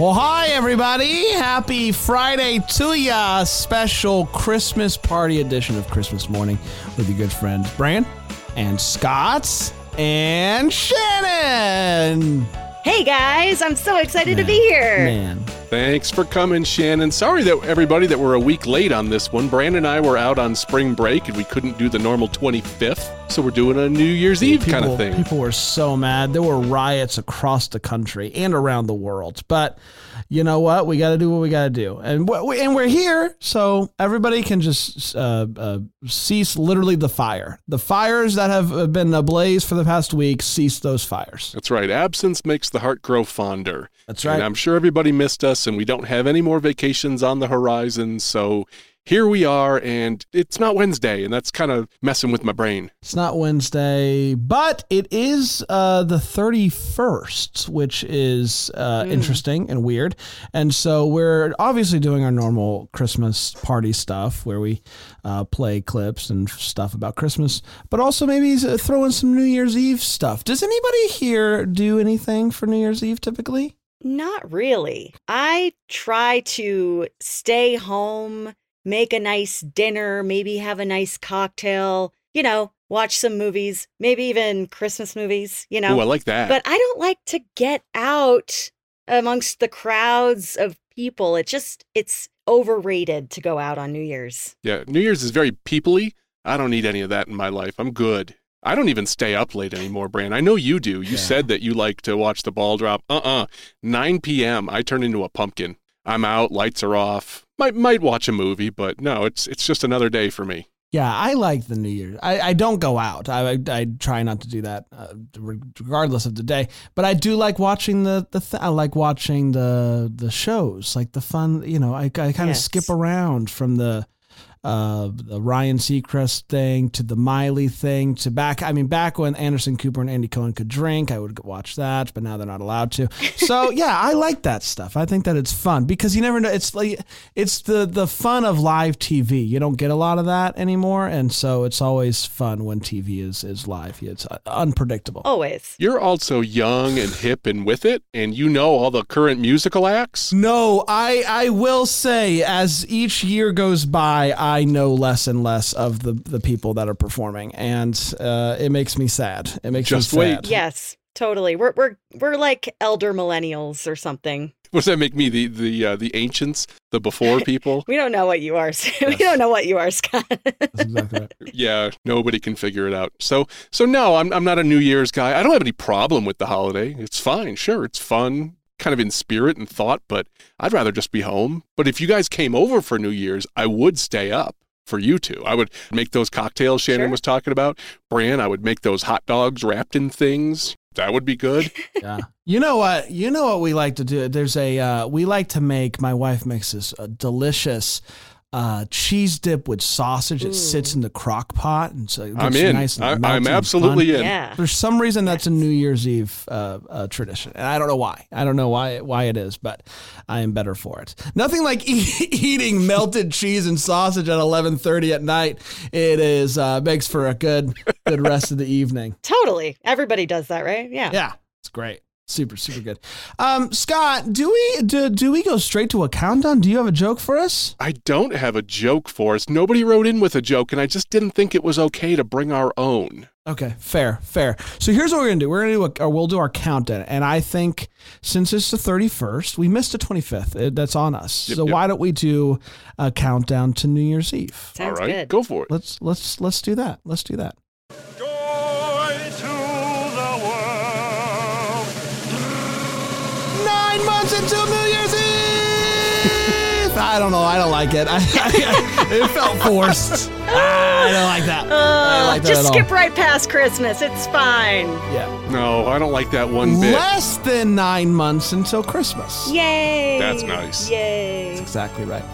Well, hi, everybody. Happy Friday to ya. Special Christmas party edition of Christmas Morning with your good friends, Brian and Scott and Shannon. Hey guys, I'm so excited to be here. Man. Thanks for coming, Shannon. Sorry that everybody that we're a week late on this one. Brandon and I were out on spring break and we couldn't do the normal 25th, so we're doing a New Year's Eve kind of thing. People were so mad. There were riots across the country and around the world. But you know what? We got to do what we got to do, and we- and we're here, so everybody can just uh, uh, cease literally the fire. The fires that have been ablaze for the past week, cease those fires. That's right. Absence makes the heart grow fonder. That's And right. I'm sure everybody missed us and we don't have any more vacations on the horizon, so here we are and it's not Wednesday and that's kind of messing with my brain. It's not Wednesday, but it is uh, the 31st, which is uh, interesting and weird. And so we're obviously doing our normal Christmas party stuff where we uh, play clips and stuff about Christmas, but also maybe uh, throw in some New Year's Eve stuff. Does anybody here do anything for New Year's Eve typically? Not really. I try to stay home, make a nice dinner, maybe have a nice cocktail, you know, watch some movies, maybe even Christmas movies, you know. Ooh, I like that. but I don't like to get out amongst the crowds of people. It just it's overrated to go out on New Year's. Yeah, New Year's is very peoply. I don't need any of that in my life. I'm good. I don't even stay up late anymore, Brand. I know you do. You Yeah. said that you like to watch the ball drop. Uh-uh. 9 p.m. I turn into a pumpkin. I'm out, lights are off. Might might watch a movie, but no, it's it's just another day for me. Yeah, I like the New Year. I, I don't go out. I, I I try not to do that, uh, regardless of the day. But I do like watching the the. Th- I like watching the the shows, like the fun. You know, I I kind of Yes. skip around from the. Uh, the Ryan Seacrest thing to the Miley thing to back. I mean, back when Anderson Cooper and Andy Cohen could drink, I would watch that, but now they're not allowed to. So yeah, I like that stuff. I think that it's fun because you never know. It's like it's the the fun of live TV. You don't get a lot of that anymore, and so it's always fun when TV is is live. It's uh, unpredictable. Always. You're also young and hip and with it, and you know all the current musical acts. No, I I will say as each year goes by, I know less and less of the the people that are performing, and uh, it makes me sad. It makes Just me wait. sad. Yes, totally. We're we're we're like elder millennials or something. What does that make me? The the uh, the ancients, the before people? We don't know what you are. we Yes. don't know what you are, Scott. That's exactly right. yeah, nobody can figure it out. So so no, I'm I'm not a New Year's guy. I don't have any problem with the holiday. It's fine. Sure, it's fun, kind of in spirit and thought, but I'd rather just be home. But if you guys came over for New Year's, I would stay up for you two. I would make those cocktails Shannon Sure. was talking about. Bran, I would make those hot dogs wrapped in things. That would be good. Yeah. You know what? You know what we like to do. There's a uh, we like to make. My wife makes this uh, delicious uh, cheese dip with sausage. It sits in the crock pot, and so it I'm gets in. Nice and I, I'm melty and absolutely fun. in. yeah. For some reason, that's a New Year's Eve uh, uh, tradition, and I don't know why. I don't know why why it is, but I am better for it. Nothing like e- eating melted cheese and sausage at 11:30 at night. It is uh, makes for a good good rest of the evening. Totally. Everybody does that, right? Yeah. Yeah, it's great. Super, super good. Um, Scott, do we do, do we go straight to a countdown? Do you have a joke for us? I don't have a joke for us. Nobody wrote in with a joke, and I just didn't think it was okay to bring our own. Okay, fair, fair. So here's what we're gonna do. We're gonna do a, or we'll do our countdown, and I think since it's the 31st, we missed the 25th. It, that's on us. Yep, so yep. why don't we do a countdown to New Year's Eve? Sounds All right, good. go for it. Let's let's let's do that. Let's do that. Months until New Year's Eve. I I don't know. I don't like it. I, I, it felt forced. Ah, I don't like that. I don't Uh, like that just at skip all. right past Christmas. It's fine. Yeah. No, I don't like that one bit. Less than nine months until Christmas. Yay. That's nice. Yay. That's Exactly right.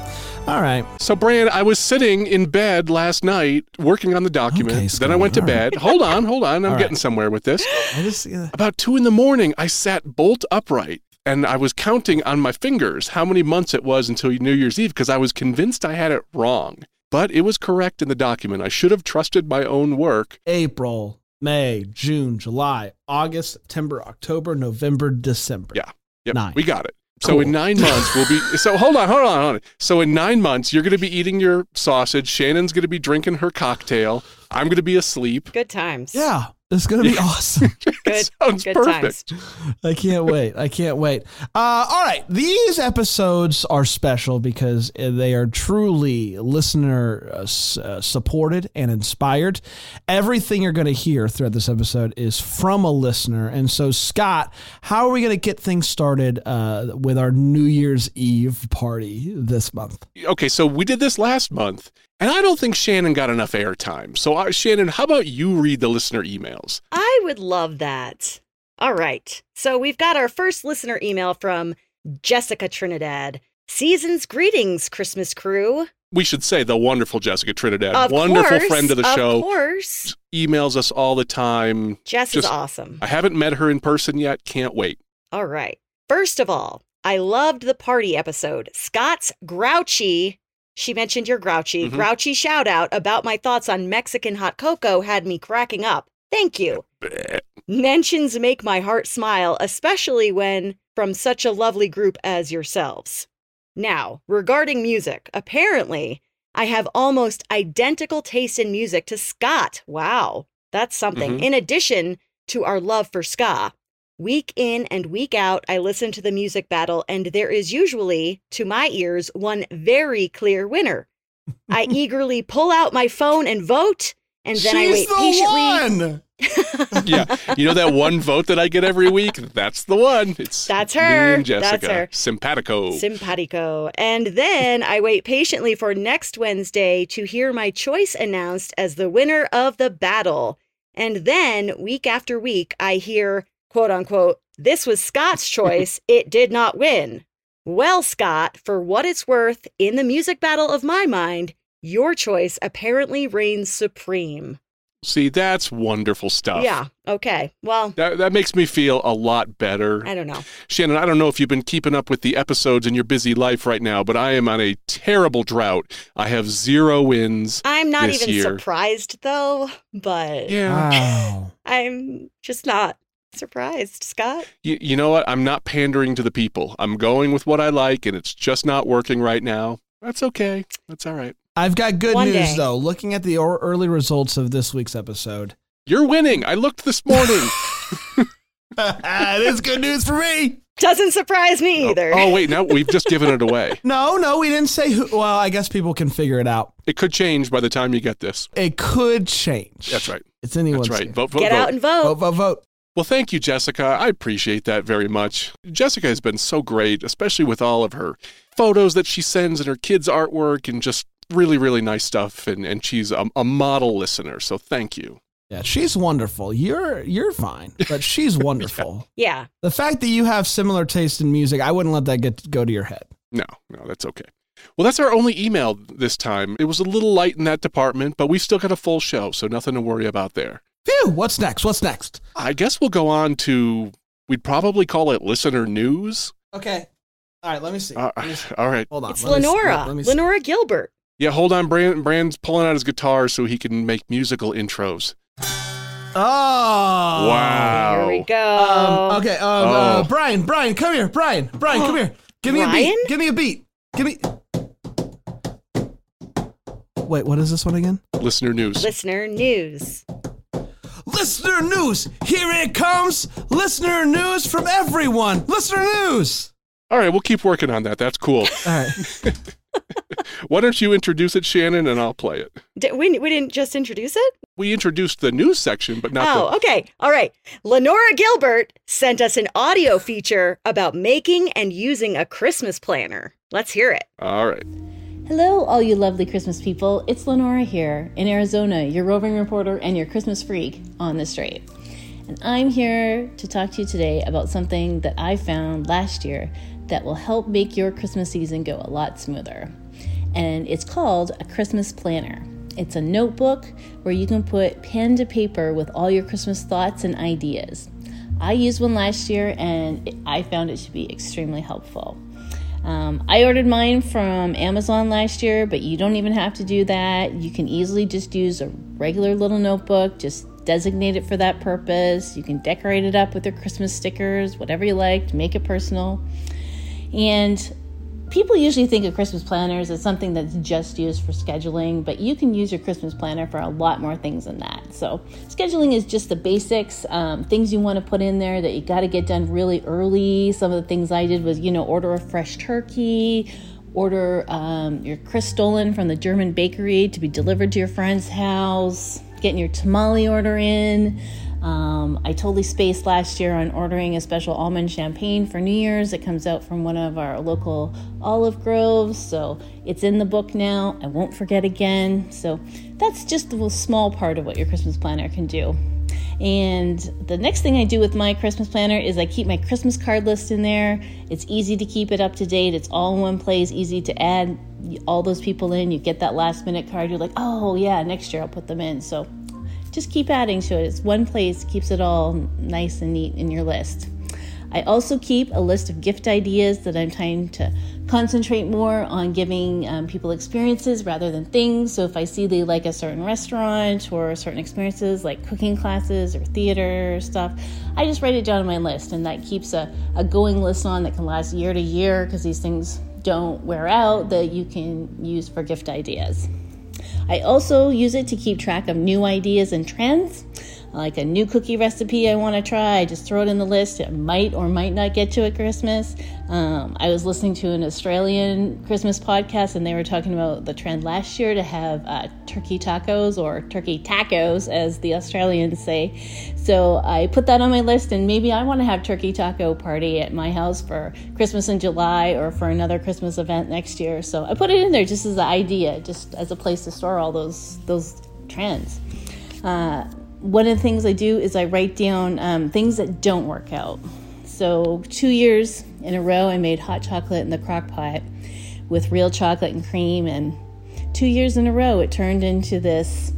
All right. So, Brand, I was sitting in bed last night working on the document. Okay, then I went to Scotty, all bed. Hold on, hold on. I'm All getting right. somewhere with this. I just yeah. About two in the morning, I sat bolt upright and I was counting on my fingers how many months it was until New Year's Eve because I was convinced I had it wrong. But it was correct in the document. I should have trusted my own work. April, May, June, July, August, September, October, November, December. Yeah. Yep, Nine. we got it. So Cool. in nine months, we'll be. So hold on, hold on, hold on. So in nine months, you're going to be eating your sausage. Shannon's going to be drinking her cocktail. I'm going to be asleep. Good times. Yeah. It's gonna be awesome. Good, Sounds good perfect. times. I can't wait. I can't wait. Uh, all right. These episodes are special because uh, they are truly listener uh, uh, supported and inspired. Everything you're going to hear throughout this episode is from a listener. And so, Scott, how are we going to get things started uh, with our New Year's Eve party this month? Okay, so we did this last month, and I don't think Shannon got enough airtime. So, uh, Shannon, how about you read the listener emails? I would love that. All right. So we've got our first listener email from Jessica Trinidad. Season's greetings, Christmas crew. We should say the wonderful Jessica Trinidad, Of wonderful course, friend of the Of show, Of course. emails us all the time. Jess is awesome. I haven't met her in person yet. Can't wait. All right. First of all, I loved the party episode. Scott's grouchy, she mentioned your grouchy, Mhm. grouchy shout out about my thoughts on Mexican hot cocoa had me cracking up. Thank you. Mentions make my heart smile, especially when from such a lovely group as yourselves. Now, regarding music, apparently I have almost identical taste in music to Scott. Wow, that's something. Mhm. In addition to our love for ska, week in and week out, I listen to the music battle, and there is usually, to my ears, one very clear winner. I eagerly pull out my phone and vote, and then I She's wait the patiently. one. yeah, you know that one vote that I get every week? That's the one. It's That's Me her. and Jessica. That's her. Simpatico. Simpatico. And then I wait patiently for next Wednesday to hear my choice announced as the winner of the battle. And then week after week, I hear, quote unquote, this was Scott's choice. it did not win. Well, Scott, for what it's worth, in the music battle of my mind, your choice apparently reigns supreme. See, that's wonderful stuff. Yeah. Okay. Well, That, that makes me feel a lot better. I don't know. Shannon, I don't know if you've been keeping up with the episodes in your busy life right now, but I am on a terrible drought. I have zero wins. I'm not This even year. surprised though, but Yeah. Wow. I'm just not surprised, Scott. You, you know what? I'm not pandering to the people. I'm going with what I like, and it's just not working right now. That's okay. That's all right. I've got good One news day. though. Looking at the or- early results of this week's episode, You're winning. I looked this morning. it is good news for me. Doesn't surprise me oh, either. Oh, wait. Now we've just given it away. No, no, we didn't say who. Well, I guess people can figure it out. It could change by the time you get this. It could change. That's right. It's anyone's That's right. game. Vote, vote, Get vote. out and vote. Vote, vote, vote. Well, thank you, Jessica. I appreciate that very much. Jessica has been so great, especially with all of her photos that she sends and her kids' artwork and just really, really nice stuff. And, and she's a, a model listener. So thank you. Yeah, she's wonderful. You're you're fine, but she's wonderful. Yeah. The fact that you have similar taste in music, I wouldn't let that get go to your head. No, no, that's okay. Well, that's our only email this time. It was a little light in that department, but we still got a full show, so nothing to worry about there. Phew, what's next? What's next? I guess we'll go on to, we'd probably call it listener news. Okay. All right, let me see. Uh, Let me see. all right. Hold on. It's let me. Lenora. Let- let me see. Lenora Gilbert. Yeah, hold on. Brand, Brand's pulling out his guitar so he can make musical intros. Oh. Wow. Here we go. Um, okay. Um, uh, Oh. Brian, Brian, come here. Brian, Brian, come here. Give me a beat. Give me a beat. Give me. Wait, what is this one again? Listener news. Listener news. Listener news. Here it comes. Listener news from everyone. Listener news. All right, we'll keep working on that. That's cool. All right. Why don't you introduce it, Shannon, and I'll play it. Di- we, we didn't just introduce it? We introduced the news section, but not Oh, okay. All right. Lenora Gilbert sent us an audio feature about making and using a Christmas planner. Let's hear it. All right. Hello, all you lovely Christmas people. It's Lenora here in Arizona, your roving reporter and your Christmas freak on the straight. And I'm here to talk to you today about something that I found last year that will help make your Christmas season go a lot smoother. And it's called a Christmas planner. It's a notebook where you can put pen to paper with all your Christmas thoughts and ideas. I used one last year and I found it to be extremely helpful. Um, I ordered mine from Amazon last year, but you don't even have to do that. You can easily just use a regular little notebook, just designate it for that purpose. You can decorate it up with your Christmas stickers, whatever you like, to make it personal. And people usually think of Christmas planners as something that's just used for scheduling, but you can use your Christmas planner for a lot more things than that. So, scheduling is just the basics, um, things you want to put in there that you got to get done really early. Some of the things I did was, you know, order a fresh turkey, order um, your Christstollen from the German bakery to be delivered to your friend's house, getting your tamale order in. Um, I totally spaced last year on ordering a special almond champagne for New Year's. It comes out from one of our local olive groves, so it's in the book now. I won't forget again. So that's just a small part of what your Christmas planner can do. And the next thing I do with my Christmas planner is I keep my Christmas card list in there. It's easy to keep it up to date. It's all in one place, easy to add all those people in. You get that last minute card, you're like, oh, yeah, next year I'll put them in. So just keep adding to it. It's one place, keeps it all nice and neat in your list. I also keep a list of gift ideas that I'm trying to concentrate more on giving um, people experiences rather than things. So if I see they like a certain restaurant or certain experiences like cooking classes or theater stuff, I just write it down on my list, and that keeps a, a going list on that can last year to year because these things don't wear out that you can use for gift ideas. I also use it to keep track of new ideas and trends. Like a new cookie recipe I want to try, just throw it in the list. It might or might not get to at Christmas. Um, I was listening to an Australian Christmas podcast, and they were talking about the trend last year to have uh, turkey tacos or turkey tacos, as the Australians say. So I put that on my list, and maybe I want to have turkey taco party at my house for Christmas in July or for another Christmas event next year. So I put it in there just as an idea, just as a place to store all those those trends. Uh, one of the things I do is I write down um, things that don't work out. So, two years in a row, I made hot chocolate in the crock pot with real chocolate and cream. And two years in a row, it turned into this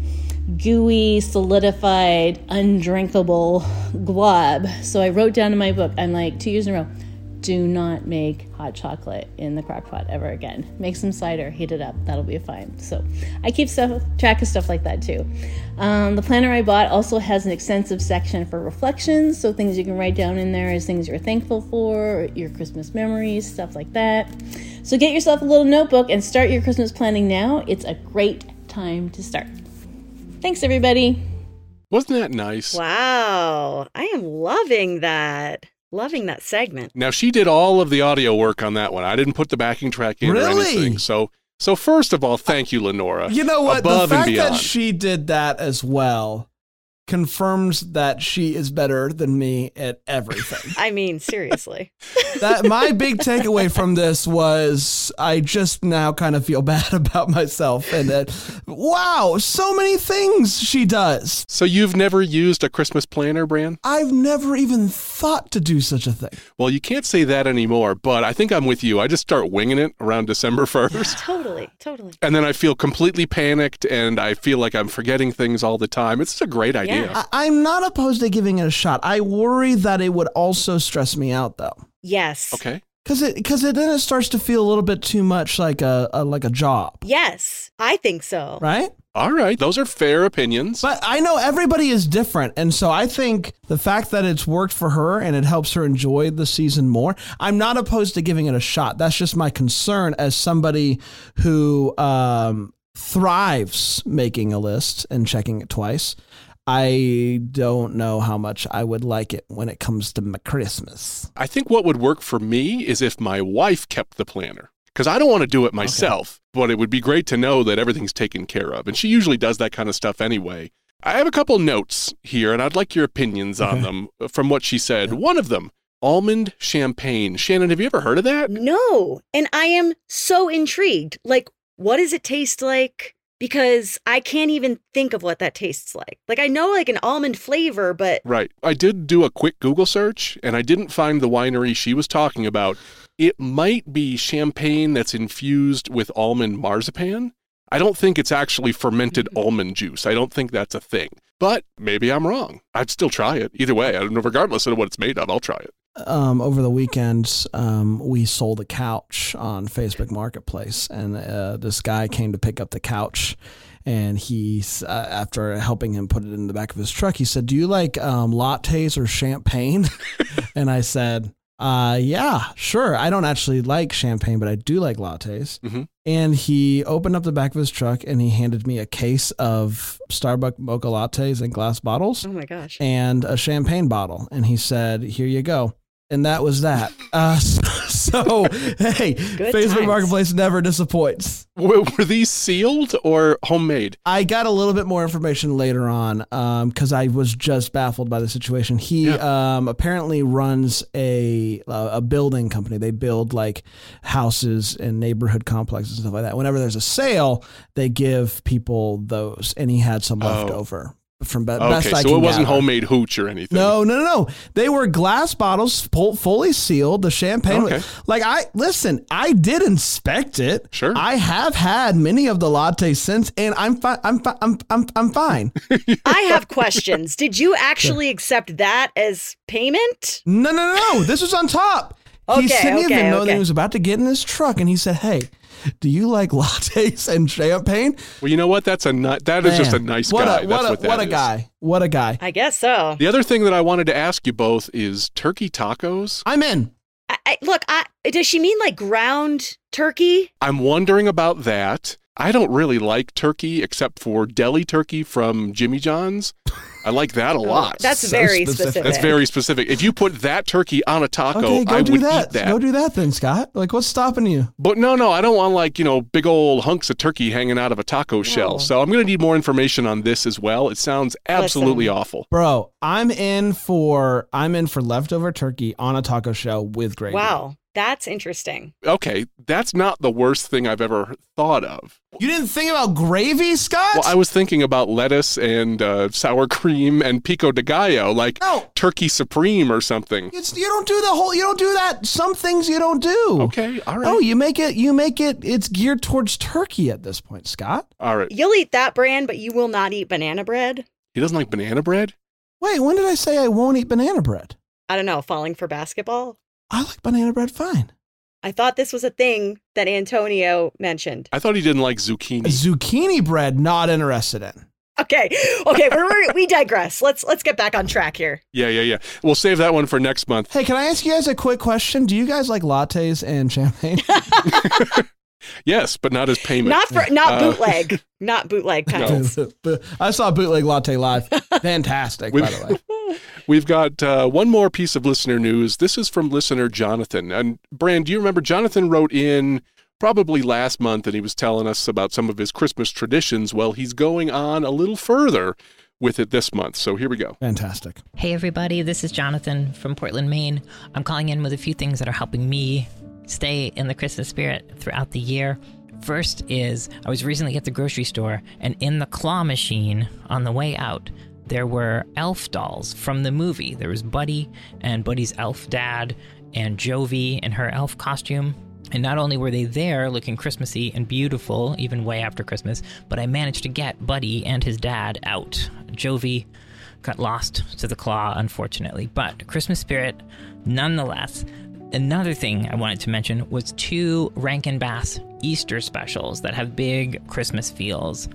gooey, solidified, undrinkable glob. So, I wrote down in my book, I'm like, two years in a row, do not make hot chocolate in the crock pot ever again. Make some cider, heat it up. That'll be fine. So I keep stuff, track of stuff like that too. Um, the planner I bought also has an extensive section for reflections. So things you can write down in there is things you're thankful for, your Christmas memories, stuff like that. So get yourself a little notebook and start your Christmas planning now. It's a great time to start. Thanks, everybody. Wasn't that nice? Wow. I am loving that. Loving that segment. Now she did all of the audio work on that one. I didn't put the backing track in or Really? anything. So so first of all, thank you, Lenora. You know what? Above the and fact that beyond. she did that as well confirms that she is better than me at everything. I mean, seriously. that my big takeaway from this was I just now kind of feel bad about myself and that wow, so many things she does. So you've never used a Christmas planner, Bran? I've never even thought to do such a thing. Well, you can't say that anymore, but I think I'm with you. I just start winging it around December 1st. totally. Totally. And then I feel completely panicked and I feel like I'm forgetting things all the time. It's a great idea. Yeah. I- I'm not opposed to giving it a shot. I worry that it would also stress me out though. Yes. Okay. Cause it, cause it then it starts to feel a little bit too much like a, a like a job, Yes. I think so. right? All right. Those are fair opinions. But I know everybody is different. And so I think the fact that it's worked for her and it helps her enjoy the season more, I'm not opposed to giving it a shot. That's just my concern as somebody who um, thrives making a list and checking it twice. I don't know how much I would like it when it comes to my Christmas. I think what would work for me is if my wife kept the planner. Because I don't want to do it myself, but it would be great to know that everything's taken care of. And she usually does that kind of stuff anyway. I have a couple notes here, and I'd like your opinions on them uh, from what she said. One of them almond champagne. Shannon, have you ever heard of that? No. And I am so intrigued. Like, what does it taste like? Because I can't even think of what that tastes like. Like, I know like an almond flavor, but Right. I did do a quick Google search and I didn't find the winery she was talking about. It might be champagne that's infused with almond marzipan. I don't think it's actually fermented mm-hmm. almond juice. I don't think that's a thing. But maybe I'm wrong. I'd still try it. Either way, I don't know, regardless of what it's made of, I'll try it. Um, over the weekend, um, we sold a couch on Facebook Marketplace, and uh, this guy came to pick up the couch. And he, uh, after helping him put it in the back of his truck, he said, "Do you like um, lattes or champagne?" and I said, uh, "Yeah, sure. I don't actually like champagne, but I do like lattes." Mhm. And he opened up the back of his truck and he handed me a case of Starbucks mocha lattes in glass bottles oh my gosh. and a champagne bottle. And he said, Here you go. And that was that. Uh, so, hey, Facebook times. Marketplace never disappoints. W- were these sealed or homemade? I got a little bit more information later on because I was just baffled by the situation. He um, apparently runs a a building company. They build like houses and neighborhood complexes and stuff like that. Whenever there's a sale, they give people those, and he had some left Oh. over from be- Okay, best I so it wasn't gather. homemade hooch or anything. No, no, no, no. They were glass bottles, fully sealed. The champagne, Okay. like I listen. I did inspect it. Sure. I have had many of the lattes since, and I'm fine. I'm fi- I'm I'm I'm fine. I have questions. Did you actually accept that as payment? no, no, no, no. This was on top. okay, he Okay, sent me a okay, video that he was about to get in his truck, and he said, "Hey, do you like lattes and champagne?" Well, you know what? That's a ni- that is just a nice what guy. A, That's what a, what that what a is. guy. What a guy. I guess so. The other thing that I wanted to ask you both is turkey tacos. I'm in. I, I, look, I, does she mean like ground turkey? I'm wondering about that. I don't really like turkey except for deli turkey from Jimmy John's. I like that a oh, lot. That's So very specific. specific. That's very specific. If you put that turkey on a taco, Okay, go I do would that. eat that. Go do that then, Scott. Like, what's stopping you? But no, no, I don't want like, you know, big old hunks of turkey hanging out of a taco shell. No. So I'm going to need more information on this as well. It sounds absolutely Listen. awful. Bro, I'm in for I'm in for leftover turkey on a taco shell with gravy. Wow, that's interesting. Okay, that's not the worst thing I've ever thought of. You didn't think about gravy, Scott? Well, I was thinking about lettuce and uh, sour cream and pico de gallo, like No. turkey supreme or something. It's, you don't do the whole. You don't do that. Some things you don't do. Okay, all right. Oh, you make it. You make it. It's geared towards turkey at this point, Scott. All right. You'll eat that brand, but you will not eat banana bread. He doesn't like banana bread? Wait, when did I say I won't eat banana bread? I don't know, falling for basketball. I like banana bread fine. I thought this was a thing that Antonio mentioned. I thought he didn't like zucchini. Zucchini bread, not interested in. Okay, okay, we're, we're, we digress. Let's let's get back on track here. Yeah, yeah, yeah. We'll save that one for next month. Hey, can I ask you guys a quick question? Do you guys like lattes and champagne? Yes, but not as payment. Not for not Uh, bootleg, not bootleg No. kinds. I saw bootleg latte live. Fantastic, by the way. We've got uh, one more piece of listener news. This is from listener Jonathan. And Brand, do you remember Jonathan wrote in probably last month and he was telling us about some of his Christmas traditions? Well, he's going on a little further with it this month. So here we go. Fantastic. Hey, everybody, this is Jonathan from Portland, Maine. I'm calling in with a few things that are helping me stay in the Christmas spirit throughout the year. First is I was recently at the grocery store, and in the claw machine on the way out, there were elf dolls from the movie. There was Buddy and Buddy's elf dad, and Jovie in her elf costume. And not only were they there looking Christmassy and beautiful, even way after Christmas, but I managed to get Buddy and his dad out. Jovie got lost to the claw, unfortunately. But Christmas spirit, nonetheless. Another thing I wanted to mention was two Rankin Bass Easter specials that have big Christmas feels.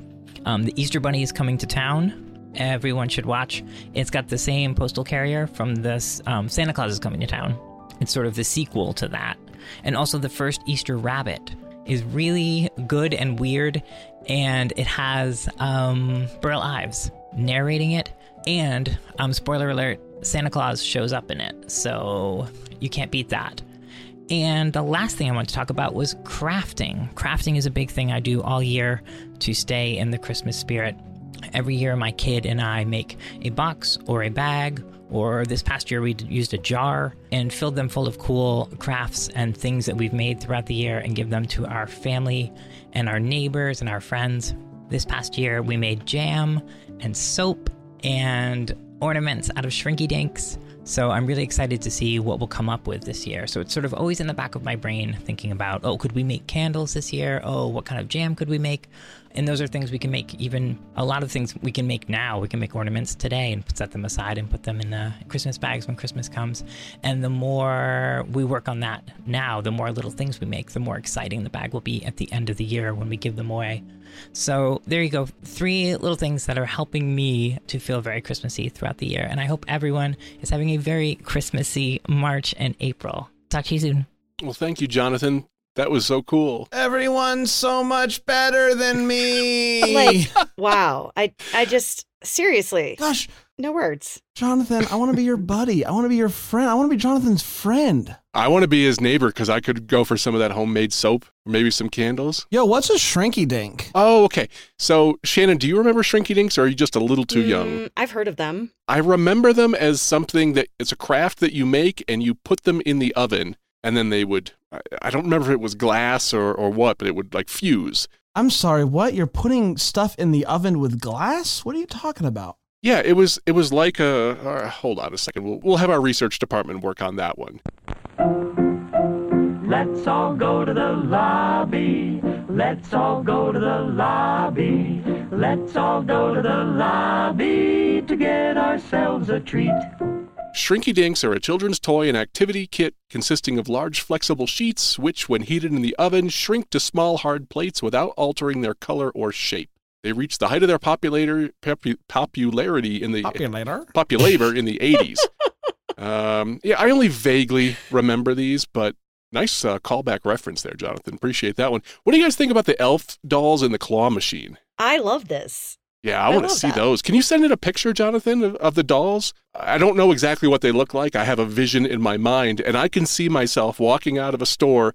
Um, the Easter Bunny is coming to town. Everyone should watch. It's got the same postal carrier from this um, Santa Claus is coming to town. It's sort of the sequel to that. And also, the first Easter Rabbit is really good and weird, and it has um, Burl Ives narrating it. And, um, spoiler alert, Santa Claus shows up in it, so you can't beat that. And the last thing I want to talk about was crafting. Crafting is a big thing I do all year to stay in the Christmas spirit. Every year, my kid and I make a box or a bag Or this past year, we used a jar and filled them full of cool crafts and things that we've made throughout the year and give them to our family and our neighbors and our friends. This past year, we made jam and soap and ornaments out of shrinky dinks. So I'm really excited to see what we'll come up with this year. So it's sort of always in the back of my brain thinking about, oh, could we make candles this year? Oh, what kind of jam could we make? And those are things we can make even a lot of things we can make now. We can make ornaments today and set them aside and put them in the Christmas bags when Christmas comes. And the more we work on that now, the more little things we make, the more exciting the bag will be at the end of the year when we give them away. So there you go. Three little things that are helping me to feel very Christmassy throughout the year. And I hope everyone is having a very Christmassy March and April. Talk to you soon. Well, thank you, Jonathan. That was so cool. Everyone's so much better than me. Like, wow. I I just seriously, Gosh, no words. Jonathan, I want to be your buddy. I want to be your friend. I want to be Jonathan's friend. I want to be his neighbor because I could go for some of that homemade soap, or maybe some candles. Yo, what's a shrinky dink? Oh, okay. So, Shannon, do you remember Shrinky Dinks or are you just a little too young? Mm, I've heard of them. I remember them as something that it's a craft that you make and you put them in the oven and then they would, I- I don't remember if it was glass or, or what, but it would like fuse. I'm sorry, what? You're putting stuff in the oven with glass? What are you talking about? Yeah, it was it was like a. Uh, hold on a second. We'll, we'll have our research department work on that one. Let's all go to the lobby. Let's all go to the lobby. Let's all go to the lobby to get ourselves a treat. Shrinky Dinks are a children's toy and activity kit consisting of large flexible sheets, which, when heated in the oven, shrink to small hard plates without altering their color or shape. They reached the height of their populator, popu- popularity in the Populator. populator in the 80s. um, yeah, I only vaguely remember these, but nice uh, callback reference there, Jonathan. Appreciate that one. What do you guys think about the elf dolls and the claw machine? I love this. Yeah, I, I want to see that. those. Can you send in a picture, Jonathan, of, of the dolls? I don't know exactly what they look like. I have a vision in my mind, and I can see myself walking out of a store,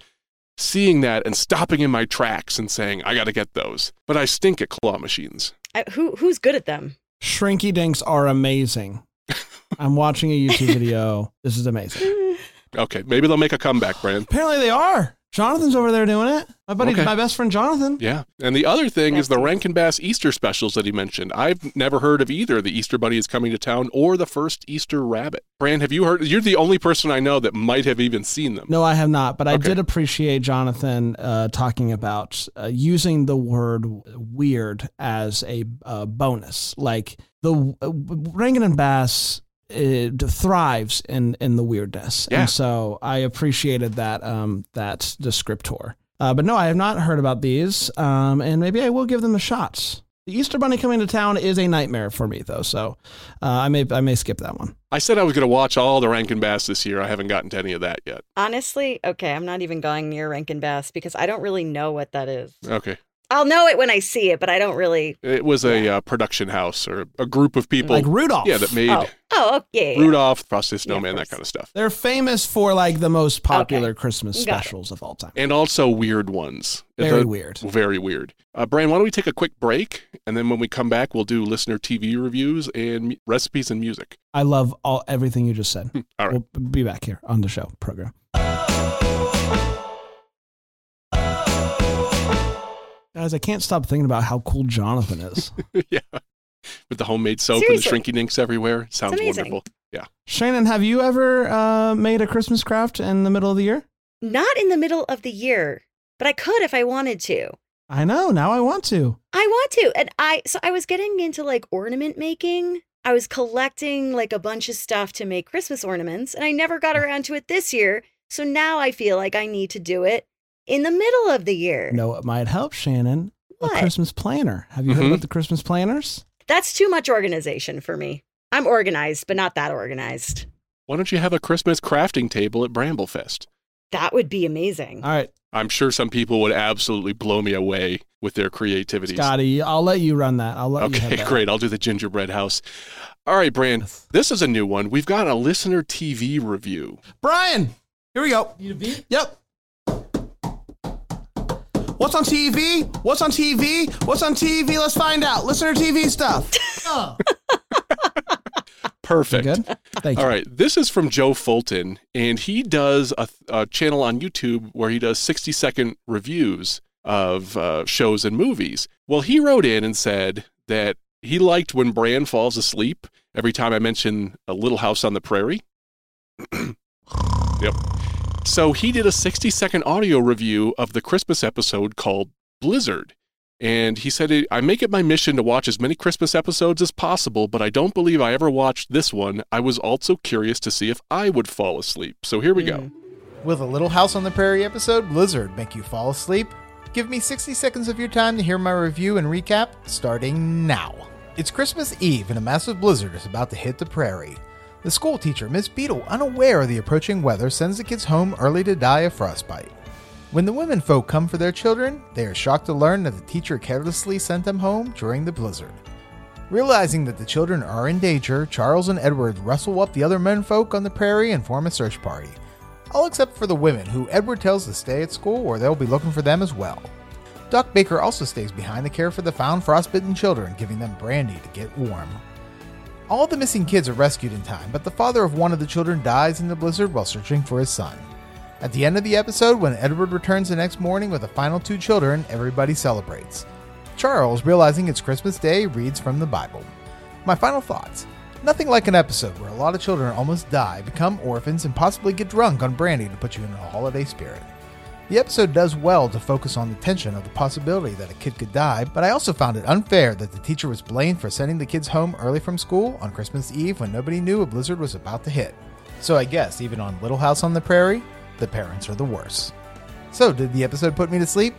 seeing that, and stopping in my tracks and saying, I got to get those. But I stink at claw machines. I, who who's good at them? Shrinky dinks are amazing. I'm watching a YouTube video. This is amazing. Okay, maybe they'll make a comeback, Brand. Apparently they are. Jonathan's over there doing it. My buddy, Okay. my best friend Jonathan. Yeah. And the other thing is the That's- Rankin Bass Easter specials that he mentioned. I've never heard of either the Easter Bunny is coming to town or the first Easter rabbit. Brand, have you heard? You're the only person I know that might have even seen them. No, I have not, but I Okay. did appreciate Jonathan uh, talking about uh, using the word weird as a uh, bonus. Like the uh, Rankin and Bass it thrives in in the weirdness, Yeah. and so I appreciated that um, that descriptor. Uh, but no, I have not heard about these, um, and maybe I will give them a shot. The Easter Bunny coming to town is a nightmare for me, though, so uh, I may I may skip that one. I said I was going to watch all the Rankin Bass this year. I haven't gotten to any of that yet. Honestly, okay, I'm not even going near Rankin Bass because I don't really know what that is. Okay. I'll know it when I see it, but I don't really. It was a uh, production house or a group of people. like Rudolph. yeah, that made Oh, oh, yeah, yeah, yeah. Rudolph, Frosty the Yeah, Snowman, that kind of stuff. They're famous for like the most popular Okay. Christmas Got it. specials of all time. And also weird ones. Very The- weird. Very weird. Uh, Brian, why don't we take a quick break? And then when we come back, we'll do listener TV reviews and recipes and music. I love all everything you just said. All right. We'll be back here on the show program. Guys, I can't stop thinking about how cool Jonathan is. yeah. With the homemade soap Seriously. and the shrinky dinks everywhere. Sounds wonderful. Yeah. Shannon, have you ever uh, made a Christmas craft in the middle of the year? Not in the middle of the year, but I could if I wanted to. I know. Now I want to. I want to. And I, so I was getting into like ornament making. I was collecting like a bunch of stuff to make Christmas ornaments, and I never got around to it this year. So now I feel like I need to do it in the middle of the year. No, it might help, Shannon. What? A Christmas planner. Have you heard Mhm. about the Christmas planners? That's too much organization for me. I'm organized, but not that organized. Why don't you have a Christmas crafting table at Bramblefest? That would be amazing. All right, I'm sure some people would absolutely blow me away with their creativity. Scotty, I'll let you run that. I'll let you Okay, that. great. I'll do the gingerbread house. All right, Brand. Yes. This is a new one. We've got a listener TV review. Brian, here we go. Need a beat? Yep. What's on TV? What's on TV? What's on TV? Let's find out. Listener TV stuff. Oh, Perfect. Good. Thank you. All right. This is from Joe Fulton, and he does a, a channel on YouTube where he does 60 second reviews of uh, shows and movies. Well, he wrote in and said that he liked when Bran falls asleep every time I mention a little house on the prairie. yep. So he did a 60 second audio review of the Christmas episode called Blizzard. And he said, I make it my mission to watch as many Christmas episodes as possible, but I don't believe I ever watched this one. I was also curious to see if I would fall asleep. So here we go. Hmm. Will the Little House on the Prairie episode, Blizzard, make you fall asleep? Give me 60 seconds of your time to hear my review and recap, starting now. It's Christmas Eve and a massive blizzard is about to hit the prairie. The school teacher, Miss Beadle, unaware of the approaching weather, sends the kids home early to die of frostbite. When the women folk come for their children, they are shocked to learn that the teacher carelessly sent them home during the blizzard. Realizing that the children are in danger, Charles and Edward rustle up the other men folk on the prairie and form a search party. All except for the women, who Edward tells to stay at school or they'll be looking for them as well. Doc Baker also stays behind to care for the found frostbitten children, giving them brandy to get warm. All the missing kids are rescued in time, but the father of one of the children dies in the blizzard while searching for his son. At the end of the episode, when Edward returns the next morning with the final two children, everybody celebrates. Charles, realizing it's Christmas Day, reads from the Bible. My final thoughts. Nothing like an episode where a lot of children almost die, become orphans, and possibly get drunk on brandy to put you in a holiday spirit. The episode does well to focus on the tension of the possibility that a kid could die, but I also found it unfair that the teacher was blamed for sending the kids home early from school on Christmas Eve when nobody knew a blizzard was about to hit. So I guess even on Little House on the Prairie, the parents are the worst. So did the episode put me to sleep?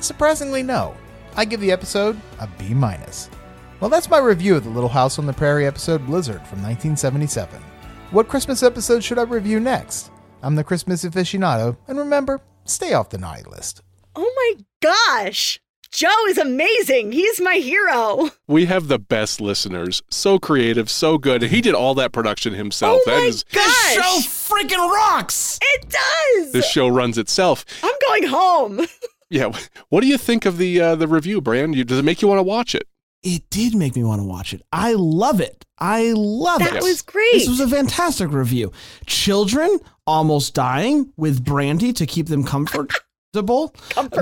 Surprisingly, no. I give the episode a B minus. Well, that's my review of the Little House on the Prairie episode Blizzard from 1977. What Christmas episode should I review next? I'm the Christmas aficionado, and remember, stay off the naughty list. Oh my gosh. Joe is amazing. He's my hero. We have the best listeners. So creative, so good. He did all that production himself. Oh that my is gosh. Show freaking rocks. It does. this show runs itself. I'm going home. Yeah. What do you think of the uh, the review, Brand? You, does it make you want to watch it? It did make me want to watch it. I love it. I love That it. That was great. This was a fantastic review. Children almost dying with brandy to keep them comfortable. Comfortable.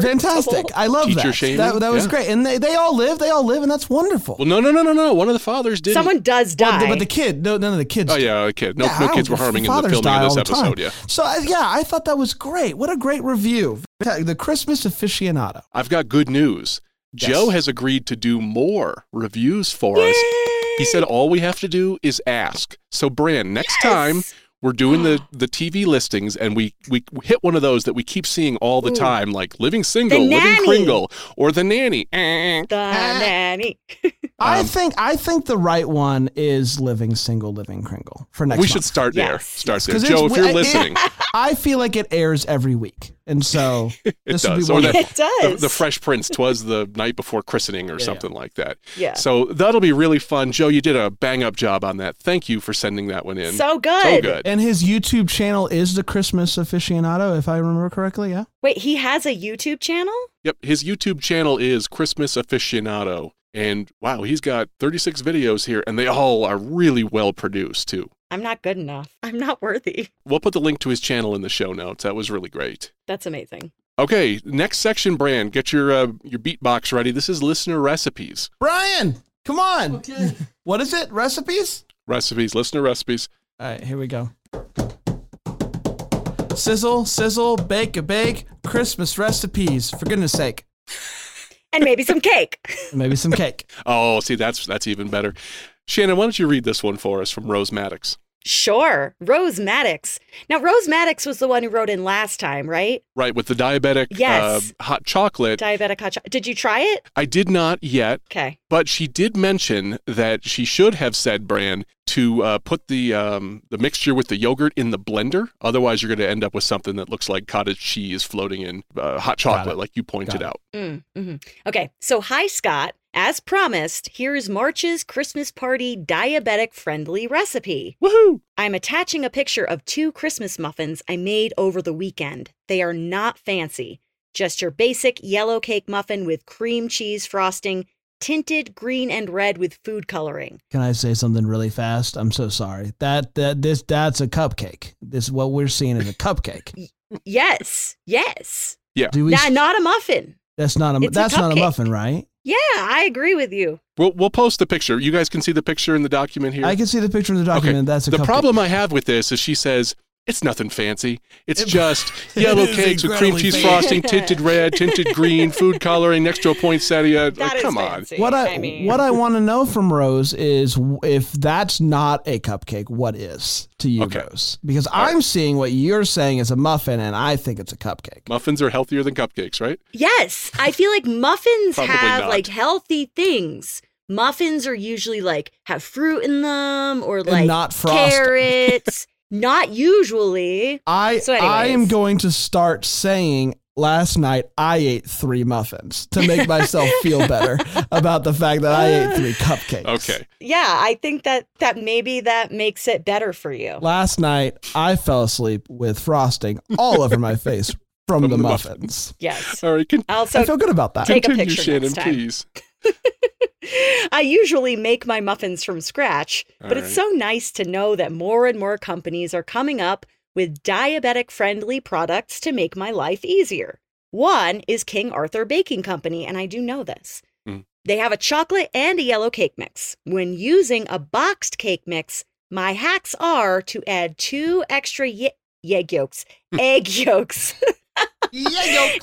Fantastic. I love Teacher that. shaming? That, that was Yeah. great. And they, they all live. They all live, and that's wonderful. Well, no, no, no, no, no. One of the fathers did. Someone does Well, die. but the kid, no, none of the kids. Oh yeah, a kid. No, Yeah, no kids were harming in the filming die of all this time. episode. Yeah. So yeah, I thought that was great. What a great review. The Christmas aficionado. I've got good news. Yes. Joe has agreed to do more reviews for us. He said all we have to do is ask. So, Bran, next time we're doing the, the TV listings and we, we hit one of those that we keep seeing all the Ooh. time, like Living Single, Living. Kringle, or The Nanny. The nanny. I Um, think I think the right one is living single, living Kringle for next. we month. should start there. Yes. Start there. 'Cause Joe, if you're it- listening, I feel like it airs every week, and so it this would does. be Or wonderful. the, It does. the, the Fresh Prince twas the night before christening or Yeah, something like that. Yeah. So that'll be really fun. Joe, you did a bang up job on that. Thank you for sending that one in. So good. So good. And his YouTube channel is the Christmas aficionado, if I remember correctly. Yeah. Wait, he has a YouTube channel? Yep, his YouTube channel is Christmas Aficionado. And wow, he's got 36 videos here, and they all are really well produced, too. I'm not good enough. I'm not worthy. We'll put the link to his channel in the show notes. That was really great. That's amazing. Okay, next section, Brand. Get your uh, your beatbox ready. This is listener recipes. Brian, come on. Okay. What is it? Recipes? Recipes, listener recipes. All right, here we go. Sizzle, sizzle, bake a bake, Christmas recipes. For goodness sake, And maybe some cake. maybe some cake. Oh, see, that's that's even better. Shannon, why don't you read this one for us from Rose Maddox? Sure. Rose Maddox. Now, Rose Maddox was the one who wrote in last time, right? Right, with the diabetic Yes. uh, hot chocolate. Diabetic hot chocolate. Did you try it? I did not yet, Okay. but she did mention that she should have said, Bran, to uh, put the um, the mixture with the yogurt in the blender. Otherwise, you're going to end up with something that looks like cottage cheese floating in uh, hot chocolate, like you pointed Got it. out. Mm, hmm Okay. So, hi, Scott. As promised, here's March's Christmas party diabetic friendly recipe. Woohoo! I'm attaching a picture of two Christmas muffins I made over the weekend. They are not fancy, just your basic yellow cake muffin with cream cheese frosting, tinted green and red with food coloring. Can I say something really fast? I'm so sorry. That that this that's a cupcake. This is what we're seeing is a cupcake. Yes, yes. Yeah. Do we? Not, not a muffin. that's not a it's a that's not a muffin, right? Yeah, I agree with you. We'll we'll post the picture. You guys can see the picture in the document here. I can see the picture in the document. Okay. That's a the cupcake. problem I have with this is she says it's nothing fancy. It's It- just yellow It is cakes with cream cheese fancy. frosting, tinted red, tinted green, food coloring, next to a poinsettia. Uh, that Like, is come on. What I, mean, what I want to know from Rose is if that's not a cupcake, what is to you, Okay. Rose? Because All right. I'm seeing what you're saying is a muffin, and I think it's a cupcake. Muffins are healthier than cupcakes, right? Yes, I feel like muffins have not. like healthy things. Muffins are usually like have fruit in them or like not frosting. carrots. not usually. I So I am going to start saying last night I ate three muffins to make myself feel better about the fact that I ate three cupcakes. Okay. Yeah, I think that that maybe that makes it better for you. Last night I fell asleep with frosting all over my face from, From the, the muffins. Yes. All right. Con- Also, I feel good about that. Take a picture Shannon, next time. please. I usually make my muffins from scratch, but All it's so nice to know that more and more companies are coming up with diabetic friendly products to make my life easier. One is King Arthur Baking Company, and I do know this. Mm. They have a chocolate and a yellow cake mix. When using a boxed cake mix, my hacks are to add two extra ye- egg yolks, egg yolks,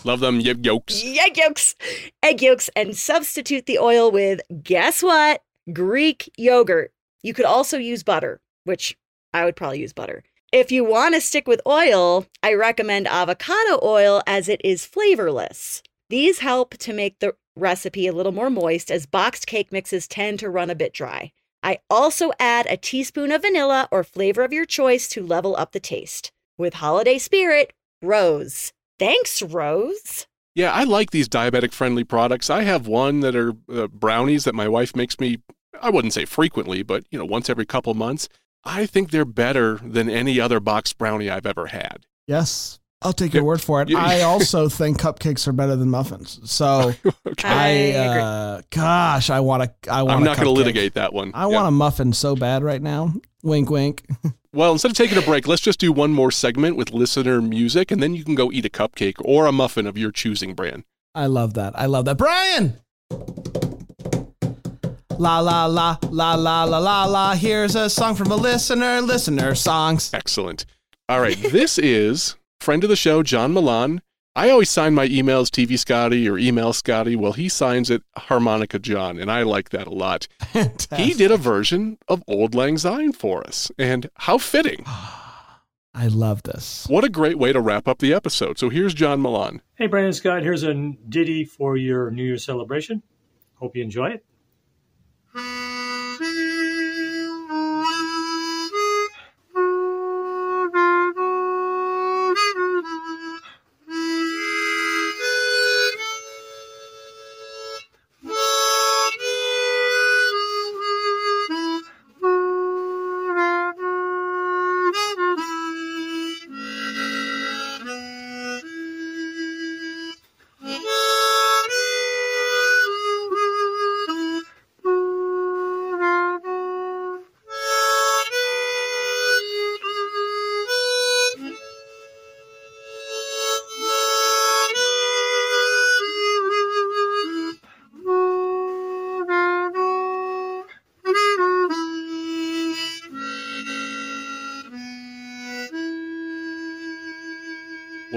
Love them yip yolks. egg yolks, egg yolks, and substitute the oil with guess what? Greek yogurt. You could also use butter, which I would probably use butter. If you want to stick with oil, I recommend avocado oil as it is flavorless. These help to make the recipe a little more moist as boxed cake mixes tend to run a bit dry. I also add a teaspoon of vanilla or flavor of your choice to level up the taste. With holiday spirit, Rose. Thanks, Rose. Yeah, I like these diabetic friendly products. I have one that are uh, brownies that my wife makes me, I wouldn't say frequently, but, you know, once every couple months. I think they're better than any other box brownie I've ever had. Yes. I'll take your word for it. I also think cupcakes are better than muffins. So Okay. I, I uh, gosh, I want to. I want. I'm not going to litigate that one. I Yeah. want a muffin so bad right now. Wink, wink. Well, instead of taking a break, let's just do one more segment with listener music, and then you can go eat a cupcake or a muffin of your choosing brand. I love that. I love that. Brian. La la la la la la la la. Here's a song from a listener. Listener songs. Excellent. All right, this is friend of the show, John Milan. I always sign my emails TV Scotty or email Scotty. Well, he signs it Harmonica John, and I like that a lot. He did a version of Auld Lang Syne for us, and how fitting. I love this. What a great way to wrap up the episode. So here's John Milan. Hey, Brandon Scott, here's a ditty for your New Year's celebration. Hope you enjoy it.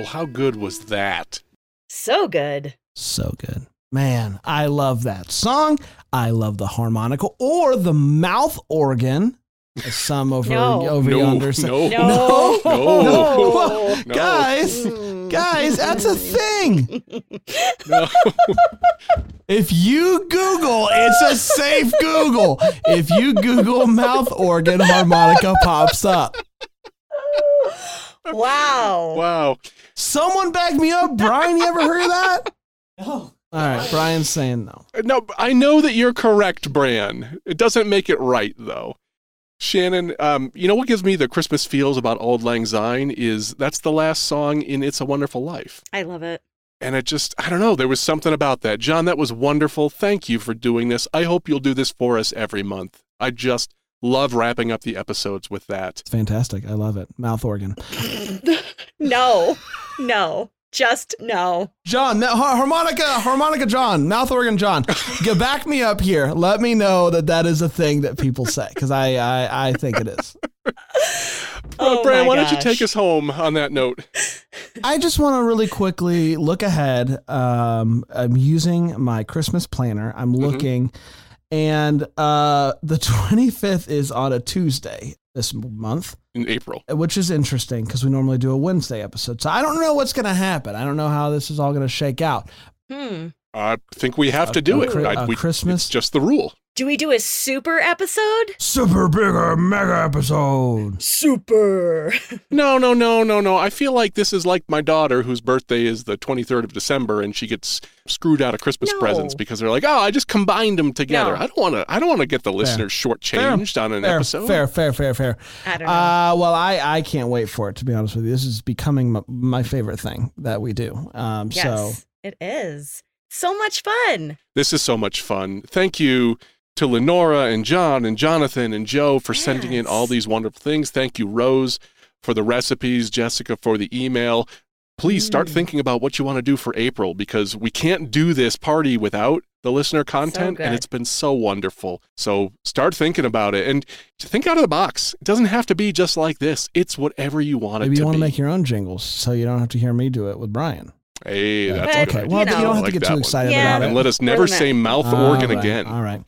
Well, how good was that? So good. So good. Man, I love that song. I love the harmonica or the mouth organ. Some over No. over no, yonder. say. no, No. no, No. no. Guys, Mm. guys, that's a thing. no. If you Google, it's a safe Google. If you Google mouth organ, harmonica pops up. Wow. Wow. Someone back me up. Brian, you ever heard of that? No. All right, Brian's saying no. No, I know that you're correct, Bran. It doesn't make it right, though. Shannon, um, you know what gives me the Christmas feels about Auld Lang Syne is that's the last song in It's a Wonderful Life. I love it. And it just, I don't know, there was something about that. John, that was wonderful. Thank you for doing this. I hope you'll do this for us every month. I just love wrapping up the episodes with that. It's fantastic. I love it. Mouth organ. No, no, just no. John, no, harmonica, harmonica John, mouth organ John. Get back me up here. Let me know that that is a thing that people say because I, I I think it is. Oh, Bran, my why don't you take us home on that note? I just want to really quickly look ahead. Um, I'm using my Christmas planner. I'm looking, and uh, the 25th is on a Tuesday this month, In April. which is interesting because we normally do a Wednesday episode. So I don't know what's going to happen. I don't know how this is all going to shake out. Hmm. I think we have to do a it. Chri- we- Christmas- It's just the rule. Do we do a super episode? Super bigger mega episode. Super. No, no, no, no, no. I feel like this is like my daughter whose birthday is the 23rd of December and she gets screwed out of Christmas No. presents because they're like, "Oh, I just combined them together." No. I don't want to I don't want to get the listeners shortchanged on an fair, episode. Fair, fair, fair, fair. I don't know. Uh, well, I, I can't wait for it, to be honest with you. This is becoming my, my favorite thing that we do. Um, yes, So it is. So much fun. This is so much fun. Thank you to Lenora and John and Jonathan and Joe for sending in all these wonderful things. Thank you, Rose, for the recipes, Jessica, for the email. Please start Mm. thinking about what you want to do for April because we can't do this party without the listener content, and it's been so wonderful. So start thinking about it and think out of the box. It doesn't have to be just like this. It's whatever you want it maybe to you want be. to make your own jingles so you don't have to hear me do it with Brian. Hey, that's But, good okay. Well, you you, don't have Like to get too excited Yeah. about it. And let us never say mouth All organ right, again. All right.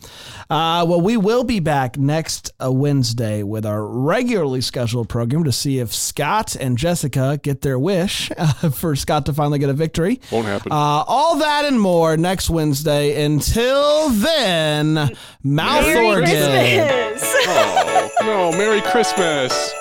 Uh, well, we will be back next uh, Wednesday with our regularly scheduled program to see if Scott and Jessica get their wish uh, for Scott to finally get a victory. Won't happen. Uh, all that and more next Wednesday. Until then, mouth Merry organ. Christmas. oh, no. Merry Christmas.